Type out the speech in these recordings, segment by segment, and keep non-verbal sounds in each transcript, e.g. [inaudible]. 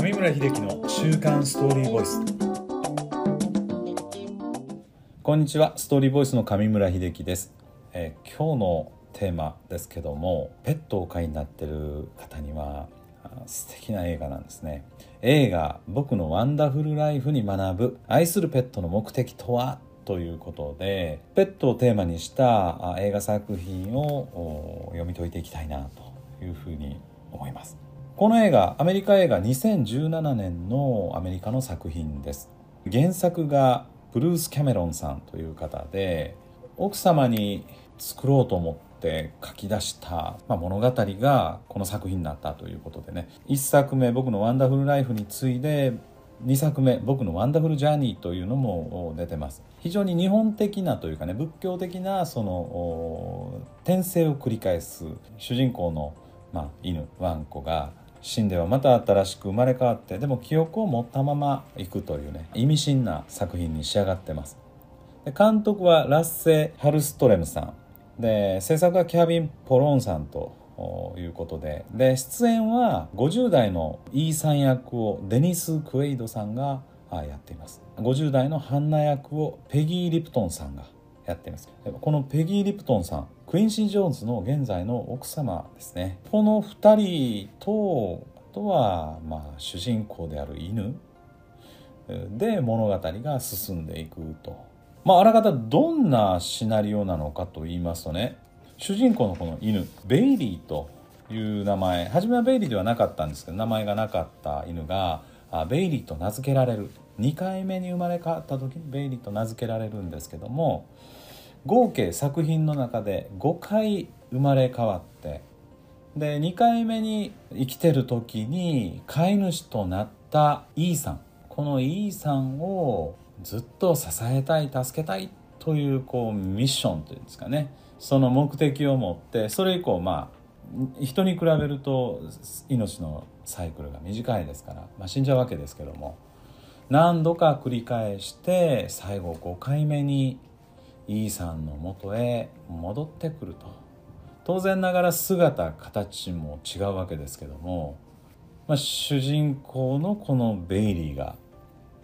上村秀樹の週刊ストーリーボイス。こんにちは。ストーリーボイスの上村秀樹です、えー今日のテーマですけどもペットを飼いになってる方には素敵な映画なんですね。映画「僕のワンダフルライフに学ぶ愛するペットの目的とは?」ということでペットをテーマにした映画作品を読み解いていきたいなというふうに思います。この映画アメリカ映画2017年のアメリカの作品です。原作がブルース・キャメロンさんという方で奥様に作ろうと思って書き出した、まあ、物語がこの作品になったということでね。1作目「僕のワンダフルライフ」に次いで2作目「僕のワンダフルジャーニー」というのも出てます。非常に日本的なというかね仏教的なその転生を繰り返す主人公の、まあ、犬ワンコが死んではまた新しく生まれ変わってでも記憶を持ったまま行くというね意味深な作品に仕上がってます。で監督はラッセ・ハルストレムさん。で制作はキャビン・ポロンさんということで。で出演は50代のイーサン役をデニス・クエイドさんがやっています。50代のハンナ役をペギー・リプトンさんがやっています。このペギー・リプトンさんクインシー・ジョーンズの現在の奥様ですね。この2人とあとはまあ主人公である犬。で物語が進んでいくと。まああらかたどんなシナリオなのかと言いますとね主人公のこの犬ベイリーという名前。初めはベイリーではなかったんですけど名前がなかった犬がベイリーと名付けられる。2回目に生まれ変わった時にベイリーと名付けられるんですけども合計作品の中で5回生まれ変わってで2回目に生きてる時に飼い主となったイーさんこのイーさんをずっと支えたい助けたいというこうミッションというんですかね。その目的を持ってそれ以降まあ人に比べると命のサイクルが短いですから、まあ、死んじゃうわけですけども何度か繰り返して最後5回目にイーさんの元へ戻ってくると当然ながら姿形も違うわけですけども、まあ、主人公のこのベイリーが、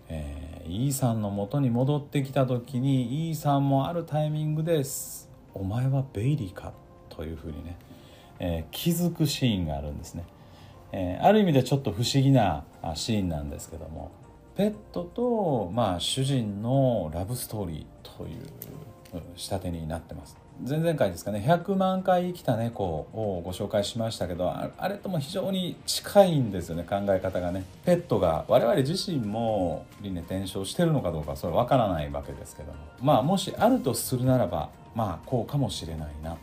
えー、イーさんの元に戻ってきた時にイーさんもあるタイミングです「お前はベイリーか?」というふうにね、えー、気づくシーンがあるんですね、えー、ある意味でちょっと不思議なシーンなんですけどもペットと、まあ、主人のラブストーリーという仕立てになってます。前々回ですかね100万回生きた猫をご紹介しましたけどあれとも非常に近いんですよね考え方がね。ペットが我々自身も輪廻転生してるのかどうかそれは分からないわけですけども。まあもしあるとするならばまあこうかもしれないなと、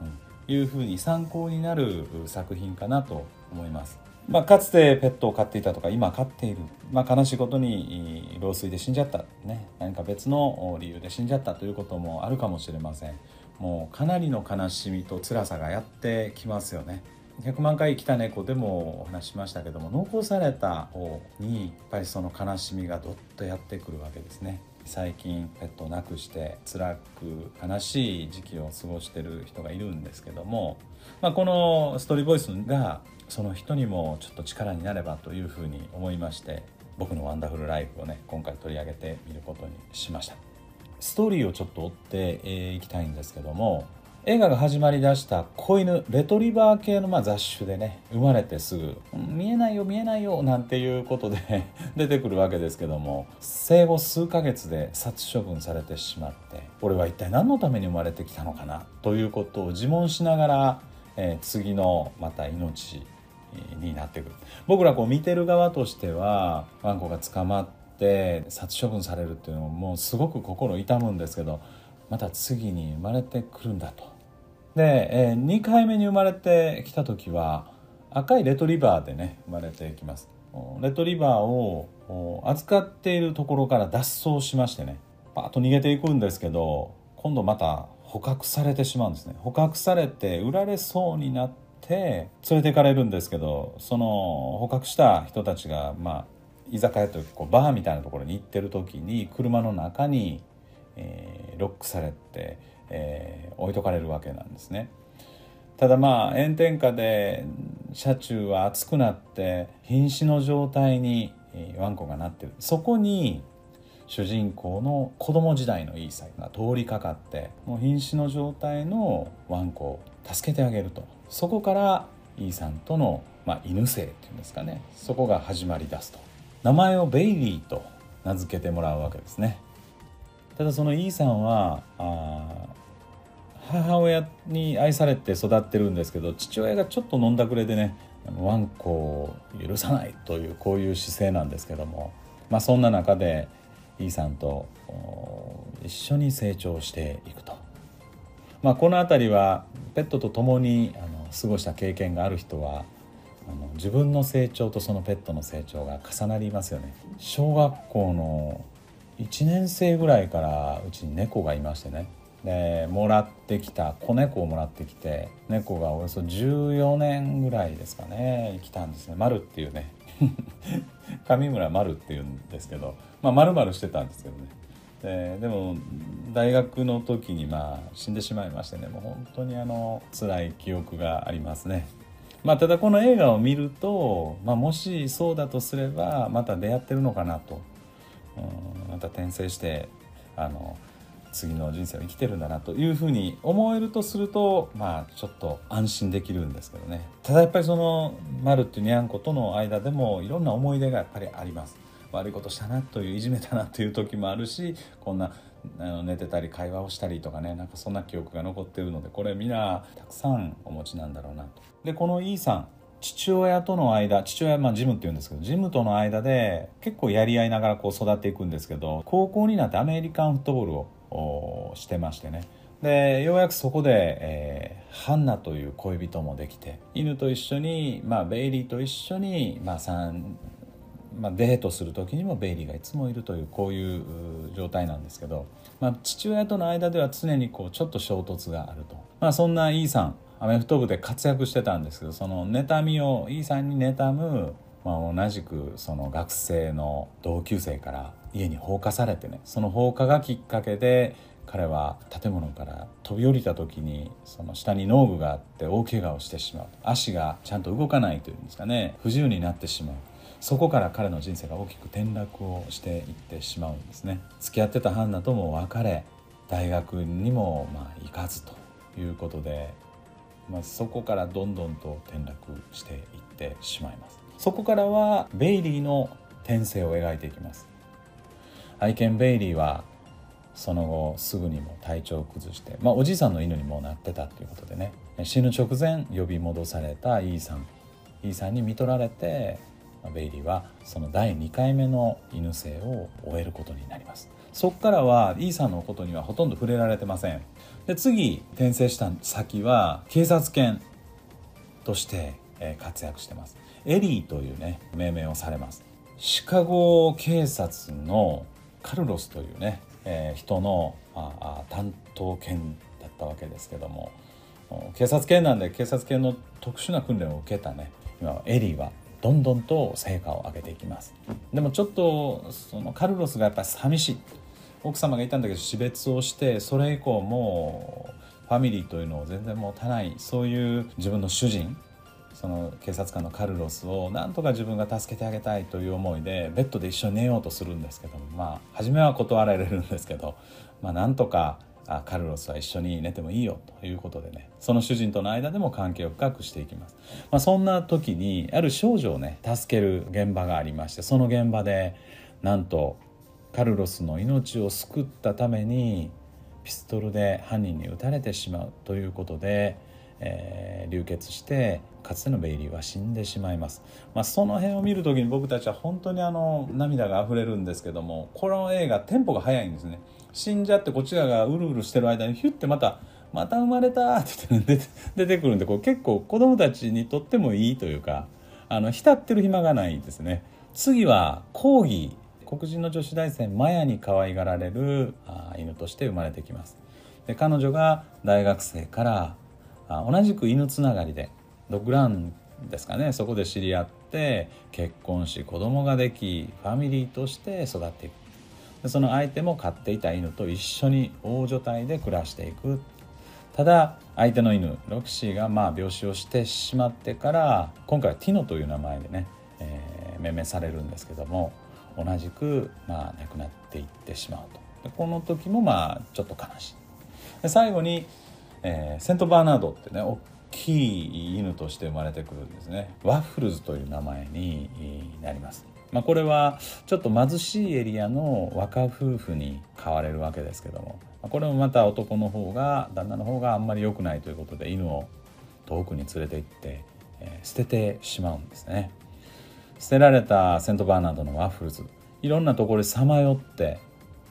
うん、いうふうに参考になる作品かなと思います。まあ、かつてペットを飼っていたとか今飼っている、まあ、悲しいことに老衰で死んじゃった、ね、何か別の理由で死んじゃったということもあるかもしれません。もうかなりの悲しみと辛さがやってきますよね。100万回生きた猫でもお話ししましたけども残された方にやっぱりその悲しみがどっとやってくるわけですね。最近ペットを亡くして辛く悲しい時期を過ごしてる人がいるんですけども、まあ、このストーリーボイスがその人にもちょっと力になればというふうに思いまして僕のワンダフルライフをね今回取り上げてみることにしました。ストーリーをちょっと追っていきたいんですけども映画が始まりだした子犬レトリバー系のま雑種でね生まれてすぐ「見えないよ見えないよ」なんていうことで [laughs] 出てくるわけですけども生後数ヶ月で殺処分されてしまって俺は一体何のために生まれてきたのかなということを自問しながら、えー、次のまた命になってくる僕らこう見てる側としてはワンコが捕まって殺処分されるっていうのももうすごく心痛むんですけどまた次に生まれてくるんだと。で、え、2回目に生まれてきた時は赤いレトリバーでね生まれてきます。レトリバーを預かっているところから脱走しましてねパッと逃げていくんですけど今度また捕獲されてしまうんですね捕獲されて売られそうになって連れて行かれるんですけどその捕獲した人たちがまあ居酒屋というこうバーみたいなところに行ってる時に車の中に、えー、ロックされて、えー、置いとかれるわけなんですね。ただまあ炎天下で車中は熱くなって瀕死の状態にワンコがなってるそこに主人公の子供時代のイーサイが通りかかってもう瀕死の状態のワンコ助けてあげると。そこからイーさんとの、まあ、犬生っていうんですかね。そこが始まりだすと。名前をベイリーと名付けてもらうわけですね。ただそのイーさんはあ母親に愛されて育ってるんですけど父親がちょっと飲んだくれでねワンコを許さないというこういう姿勢なんですけども、まあ、そんな中でイーさんと一緒に成長していくと、まあ、この辺りはペットと共にあの過ごした経験がある人はあの自分の成長とそのペットの成長が重なりますよね。小学校の1年生ぐらいからうちに猫がいましてね。でもらってきた子猫をもらってきて猫がおよそ14年ぐらいですかね生きたんですね。丸っていうね。[laughs] 上村丸っていうんですけどまあ丸々してたんですけどね。ででも大学の時にまあ死んでしまいましてねもう本当にあの辛い記憶がありますね。まあ、ただこの映画を見ると、まあ、もしそうだとすればまた出会ってるのかなと、うん、また転生してあの次の人生を生きてるんだなというふうに思えるとするとまあちょっと安心できるんですけどね。ただやっぱりその丸っていうにゃんことの間でもいろんな思い出がやっぱりあります。悪いことしたなといういじめたなという時もあるしこんなあの寝てたり会話をしたりとかねなんかそんな記憶が残ってるのでこれみんなたくさんお持ちなんだろうなと。でこの E さん父親との間父親はまあジムって言うんですけどジムとの間で結構やり合いながらこう育っていくんですけど高校になってアメリカンフットボールをしてましてねでようやくそこで、えー、ハンナという恋人もできて犬と一緒に、まあ、ベイリーと一緒に、まあまあ、デートする時にもベイリーがいつもいるというこういう状態なんですけど、まあ、父親との間では常にこうちょっと衝突があると、まあ、そんなイーさんアメフト部で活躍してたんですけどその妬みをイーさんに妬む、まあ、同じくその学生の同級生から家に放火されてねその放火がきっかけで彼は建物から飛び降りた時にその下に農具があって大怪我をしてしまう。足がちゃんと動かないというんですかね。不自由になってしまう。そこから彼の人生が大きく転落をしていってしまうんですね。付き合ってたハンナとも別れ大学にもまあ行かずということで、まあ、そこからどんどんと転落していってしまいます。そこからはベイリーの転生を描いていきます。愛犬ベイリーはその後すぐにも体調を崩して、まあ、おじいさんの犬にもなってたっていうことでね。死ぬ直前呼び戻されたイーさん。イーさんに見取られてベイリーはその第2回目の犬生を終えることになります。そこからはイーさんのことにはほとんど触れられてません。で次転生した先は警察犬として活躍してます。エリーというね命名をされます。シカゴ警察のカルロスというね、えー、人の、まあ、担当犬だったわけですけども警察犬なんで警察犬の特殊な訓練を受けたね今エリーはどんどんと成果を上げていきます。でもちょっとそのカルロスがやっぱ寂しい。奥様がいたんだけど死別をしてそれ以降もうファミリーというのを全然持たない。そういう自分の主人その警察官のカルロスをなんとか自分が助けてあげたいという思いでベッドで一緒に寝ようとするんですけどもまあ初めは断られるんですけど、まあ、なんとかあカルロスは一緒に寝てもいいよということでねその主人との間でも関係を深くしていきます、まあ、そんな時にある少女をね助ける現場がありましてその現場でなんとカルロスの命を救ったためにピストルで犯人に撃たれてしまうということでえー、流血してかつてのベイリーは死んでしまいます、まあ、その辺を見る時に僕たちは本当にあの涙が溢れるんですけどもこの映画テンポが速いんですね。死んじゃってこっち側がうるうるしてる間にヒュッてまた「また生まれた」って言って出てくるんでこう結構子供たちにとってもいいというかあの浸ってる暇がないですね次はコーギー黒人の女子大生マヤに可愛がられるあ犬として生まれてきますで彼女が大学生から同じく犬つながりでドッグランですかねそこで知り合って結婚し子供ができファミリーとして育っていくその相手も飼っていた犬と一緒に大所帯で暮らしていく。ただ相手の犬ロキシーがまあ病死をしてしまってから今回はティノという名前でね、えー、命名されるんですけども同じくまあ亡くなっていってしまうと。でこの時もまあちょっと悲しい。で最後に、えー、セントバーナードってね大きい犬として生まれてくるんですね。ワッフルズという名前になります。まあ、これはちょっと貧しいエリアの若夫婦に買われるわけですけどもこれもまた男の方が旦那の方があんまり良くないということで犬を遠くに連れて行って、えー、捨ててしまうんですね。捨てられたセントバーナードのワッフルズ。いろんなところでさまよって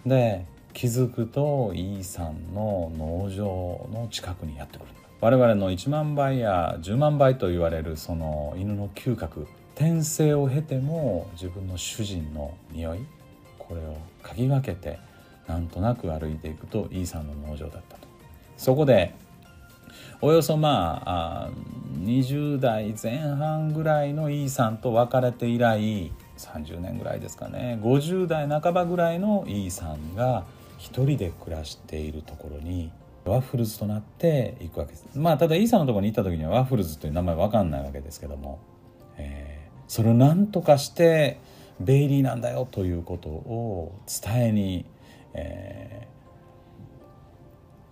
で気づくとイーさんの農場の近くにやってくる。我々の1万倍や10万倍と言われるその犬の嗅覚転生を経ても自分の主人の匂いこれを嗅ぎ分けてなんとなく歩いていくと E さんの農場だったと。そこでおよそまあ20代前半ぐらいの E さんと別れて以来30年ぐらいですかね50代半ばぐらいの E さんが一人で暮らしているところにワッフルズとなっていくわけです。まあただ E さんのところに行った時にはワッフルズという名前分かんないわけですけども、それを何とかしてベイリーなんだよということを伝えに、え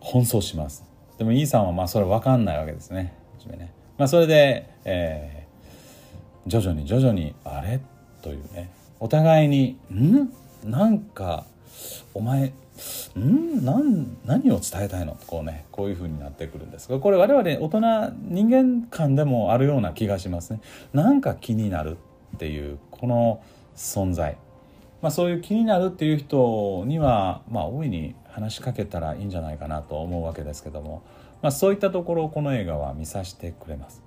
ー、奔走します。でもイーさんはまあそれ分かんないわけですね。ね、まあ、それで、えー、徐々に徐々にあれ？というね。お互いに「ん？なんかお前ん？何何を伝えたいの？こうねこういう風になってくるんですが。これ我々大人人間間でもあるような気がしますね。なんか気になるっていうこの存在、まあ、そういう気になるっていう人にはまあ大いに話しかけたらいいんじゃないかなと思うわけですけども、まあ、そういったところをこの映画は見させてくれます。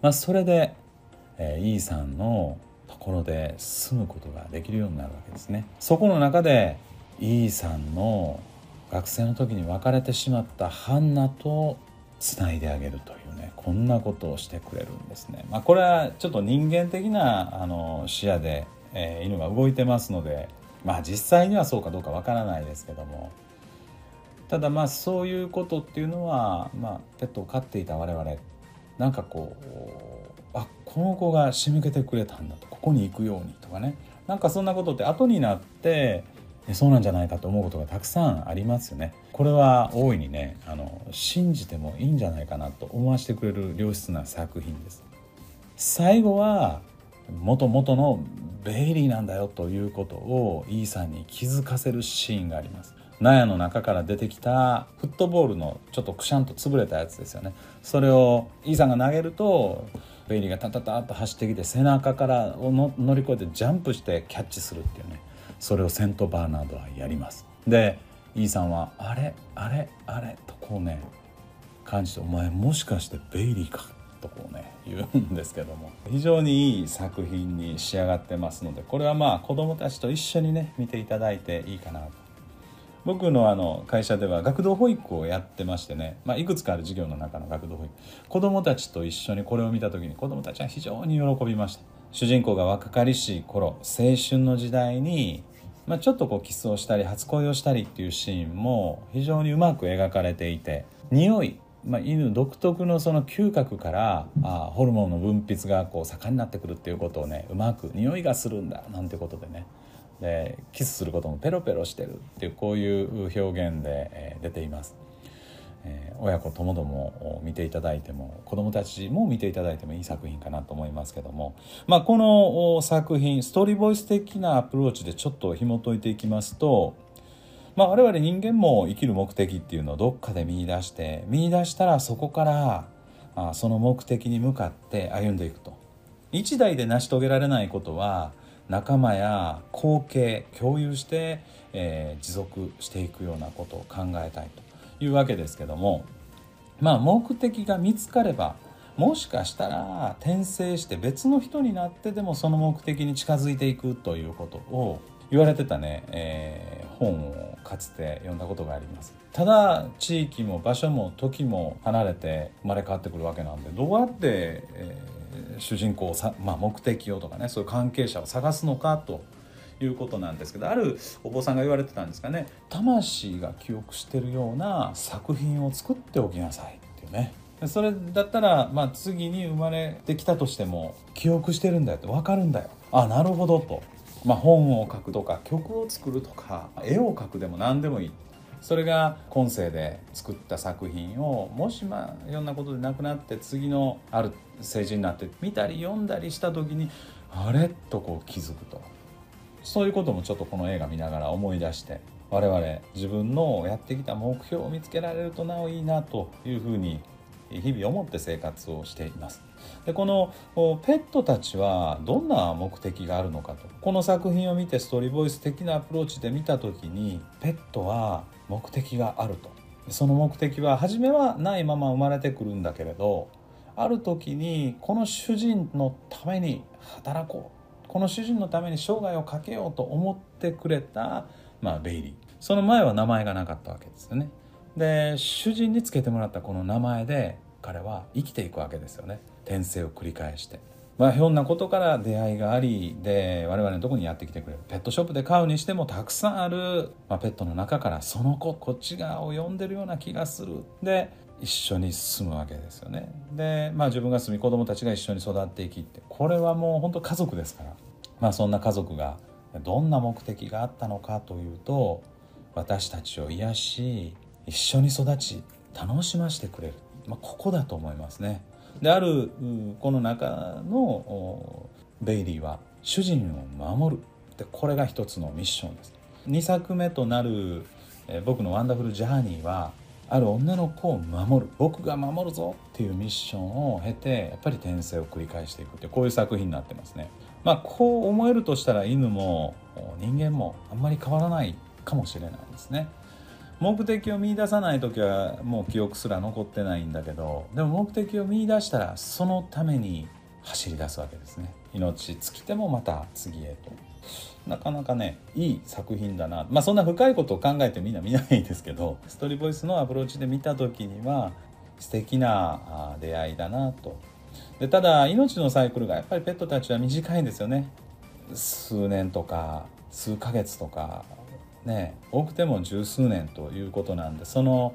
まあ、それで、えー、イーさんのところで住むことができるようになるわけですね。そこの中で E さんの学生の時に別れてしまったハンナとつないであげるというねこんなことをしてくれるんですね。まあ、これはちょっと人間的なあの視野で、えー、犬が動いてますのでまあ実際にはそうかどうかわからないですけどもただまあそういうことっていうのは、まあ、ペットを飼っていた我々なんかこうあこの子が仕向けてくれたんだとここに行くようにとかねなんかそんなことって後になってそうなんじゃないかと思うことがたくさんありますよね。これは大いにねあの信じてもいいんじゃないかなと思わせてくれる良質な作品です。最後は元々のベイリーなんだよということをイーさんに気づかせるシーンがあります。納屋の中から出てきたフットボールのちょっとくしゃんと潰れたやつですよね。それをイーさんが投げるとベイリーがタタタッと走ってきて背中からを乗り越えてジャンプしてキャッチするっていうねそれをセントバーナードはやりますでイーさんは「あれあれあれ?」とこうね感じて「お前もしかしてベイリーか?」とこうね言うんですけども非常にいい作品に仕上がってますのでこれはまあ子どもたちと一緒にね見ていただいていいかなと僕のあの会社では学童保育をやってましてね、まあ、いくつかある授業の中の学童保育。子どもたちと一緒にこれを見た時に子どもたちは非常に喜びました。主人公が若かりしい頃青春の時代にまあ、ちょっとこうキスをしたり初恋をしたりっていうシーンも非常にうまく描かれていて匂い、まあ、犬独特のその嗅覚からあホルモンの分泌がこう盛んになってくるっていうことをねうまく匂いがするんだなんてことでね。でキスすることもペロペロしてるっていうこういう表現で、え、出ています。え、親子ともども見ていただいても子どもたちも見ていただいてもいい作品かなと思いますけども、まあ、この作品ストーリーボイス的なアプローチでちょっと紐解いていきますと、まあ、我々人間も生きる目的っていうのをどっかで見出して見出したらそこからあその目的に向かって歩んでいくと。一代で成し遂げられないことは仲間や後継共有して、えー、持続していくようなことを考えたいと。いうわけですけどもまあ目的が見つかればもしかしたら転生して別の人になってでもその目的に近づいていくということを言われてたね、えー、本をかつて読んだことがあります。ただ地域も場所も時も離れて生まれ変わってくるわけなんでどうやって、えー、主人公をさ、まあ、目的をとかねそういう関係者を探すのかということなんですけどあるお坊さんが言われてたんですかね魂が記憶してるような作品を作っておきなさいっていうね。それだったら、まあ、次に生まれてきたとしても記憶してるんだよって分かるんだよ。あなるほどと、まあ、本を書くとか曲を作るとか絵を描くでも何でもいい。それが今世で作った作品をもしまあいろんなことでなくなって次のある成人になって見たり読んだりした時にあれとこう気づくと。そういうこともちょっとこの映画見ながら思い出して我々自分のやってきた目標を見つけられるとなおいいなというふうに日々思って生活をしています。でこのペットたちはどんな目的があるのかと。この作品を見てストーリーボイス的なアプローチで見た時にペットは目的があると。その目的は初めはないまま生まれてくるんだけれどある時にこの主人のために働こう。この主人のために生涯をかけようと思ってくれた、まあ、ベイリー。その前は名前がなかったわけですよね。で主人につけてもらったこの名前で彼は生きていくわけですよね。転生を繰り返して。まあひょんなことから出会いがありで我々のとこにやってきてくれる。ペットショップで飼うにしてもたくさんある、まあ、ペットの中からその子こっち側を呼んでるような気がする。で一緒に住むわけですよね。でまあ自分が住み子供たちが一緒に育っていきってこれはもう本当家族ですから。まあそんな家族がどんな目的があったのかというと私たちを癒し一緒に育ち楽しませてくれる、まあ、ここだと思いますね。であるこの中のベイリーは主人を守るでこれが一つのミッションです。2作目となる、え、僕のワンダフルジャーニーはある女の子を守る僕が守るぞっていうミッションを経てやっぱり転生を繰り返していくってこういう作品になってますね。まあこう思えるとしたら犬も人間もあんまり変わらないかもしれないですね。目的を見出さない時はもう記憶すら残ってないんだけどでも目的を見出したらそのために走り出すわけですね。命尽きてもまた次へと。なかなかねいい作品だな。まあそんな深いことを考えてみんな見ないですけどストーリーボイスのアプローチで見た時には素敵な出会いだなと。でただ命のサイクルがやっぱりペットたちは短いんですよね。数年とか数ヶ月とか。ね多くても十数年ということなんでその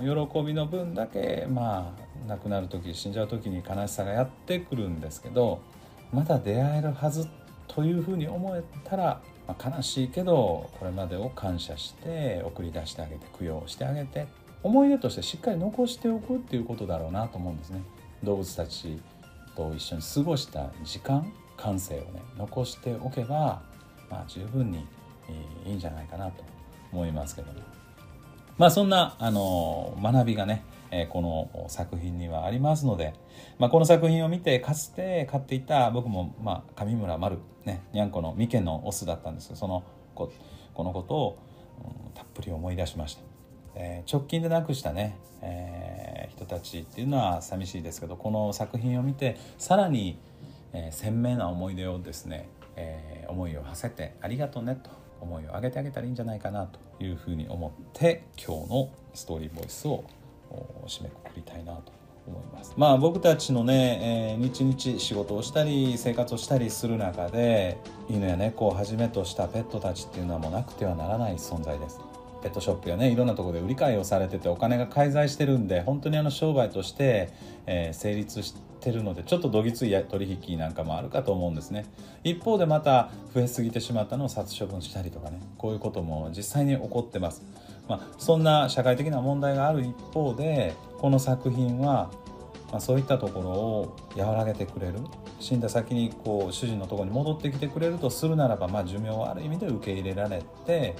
喜びの分だけまあ亡くなる時死んじゃう時に悲しさがやってくるんですけどまた出会えるはずというふうに思えたら、まあ、悲しいけどこれまでを感謝して送り出してあげて供養してあげて思い出としてしっかり残しておくっていうことだろうなと思うんですね。動物たちと一緒に過ごした時間感性をね残しておけば、まあ、十分にいいんじゃないかなと思いますけども。まあそんなあの学びがねこの作品にはありますので、まあ、この作品を見てかつて飼っていた僕も、まあ、上村丸、ね、にゃんこの三毛のオスだったんですけどそのここのことを、うん、たっぷり思い出しました、えー、直近で亡くしたね、えー、人たちっていうのは寂しいですけどこの作品を見てさらに、えー、鮮明な思い出をですね、え思いを馳せてありがとうねと思いを上げてあげたらいいんじゃないかなというふうに思って今日のストーリーボイスを締めくくりたいなと思います。まあ僕たちのね、えー、日々仕事をしたり生活をしたりする中で犬や猫をはじめとしたペットたちっていうのはもうなくてはならない存在です。ペットショップやねいろんなところで売り買いをされててお金が介在してるんで本当にあの商売として、えー、成立しててるのでちょっとどぎつい取引なんかもあるかと思うんですね。一方でまた増えすぎてしまったのを殺処分したりとかね。こういうことも実際に起こってます。まあ、そんな社会的な問題がある一方でこの作品は、まあ、そういったところを和らげてくれる死んだ先にこう主人のところに戻ってきてくれるとするならば、まあ、寿命はある意味で受け入れられて、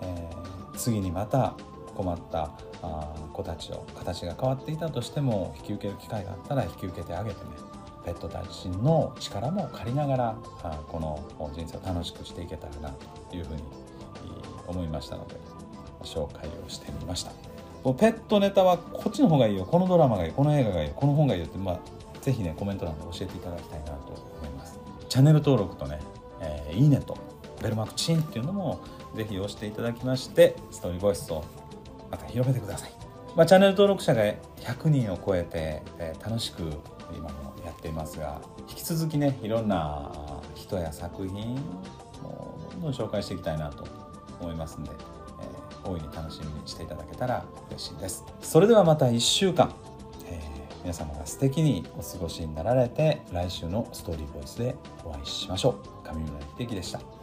えー、次にまた困ったあ子たちを形が変わっていたとしても引き受ける機会があったら引き受けてあげてね。ペットたちの力も借りながらあこの人生を楽しくしていけたらなというふうに思いましたので。紹介をしてみました。ペットネタはこっちの方がいいよ。このドラマがいい。この映画がいい。この本がいいよって、まあ、ぜひねコメント欄で教えていただきたいなと思います。チャンネル登録とね、えー、いいねとベルマークチンっていうのもぜひ押していただきましてストーリーボイスをまた広めてください、まあ、チャンネル登録者が100人を超えて、えー、楽しく今もやっていますが引き続きねいろんな人や作品をどんどん紹介していきたいなと思いますんで、えー、大いに楽しみにしていただけたら嬉しいです。それではまた1週間、えー、皆様が素敵にお過ごしになられて来週のストーリーボイスでお会いしましょう。上村秀樹でした。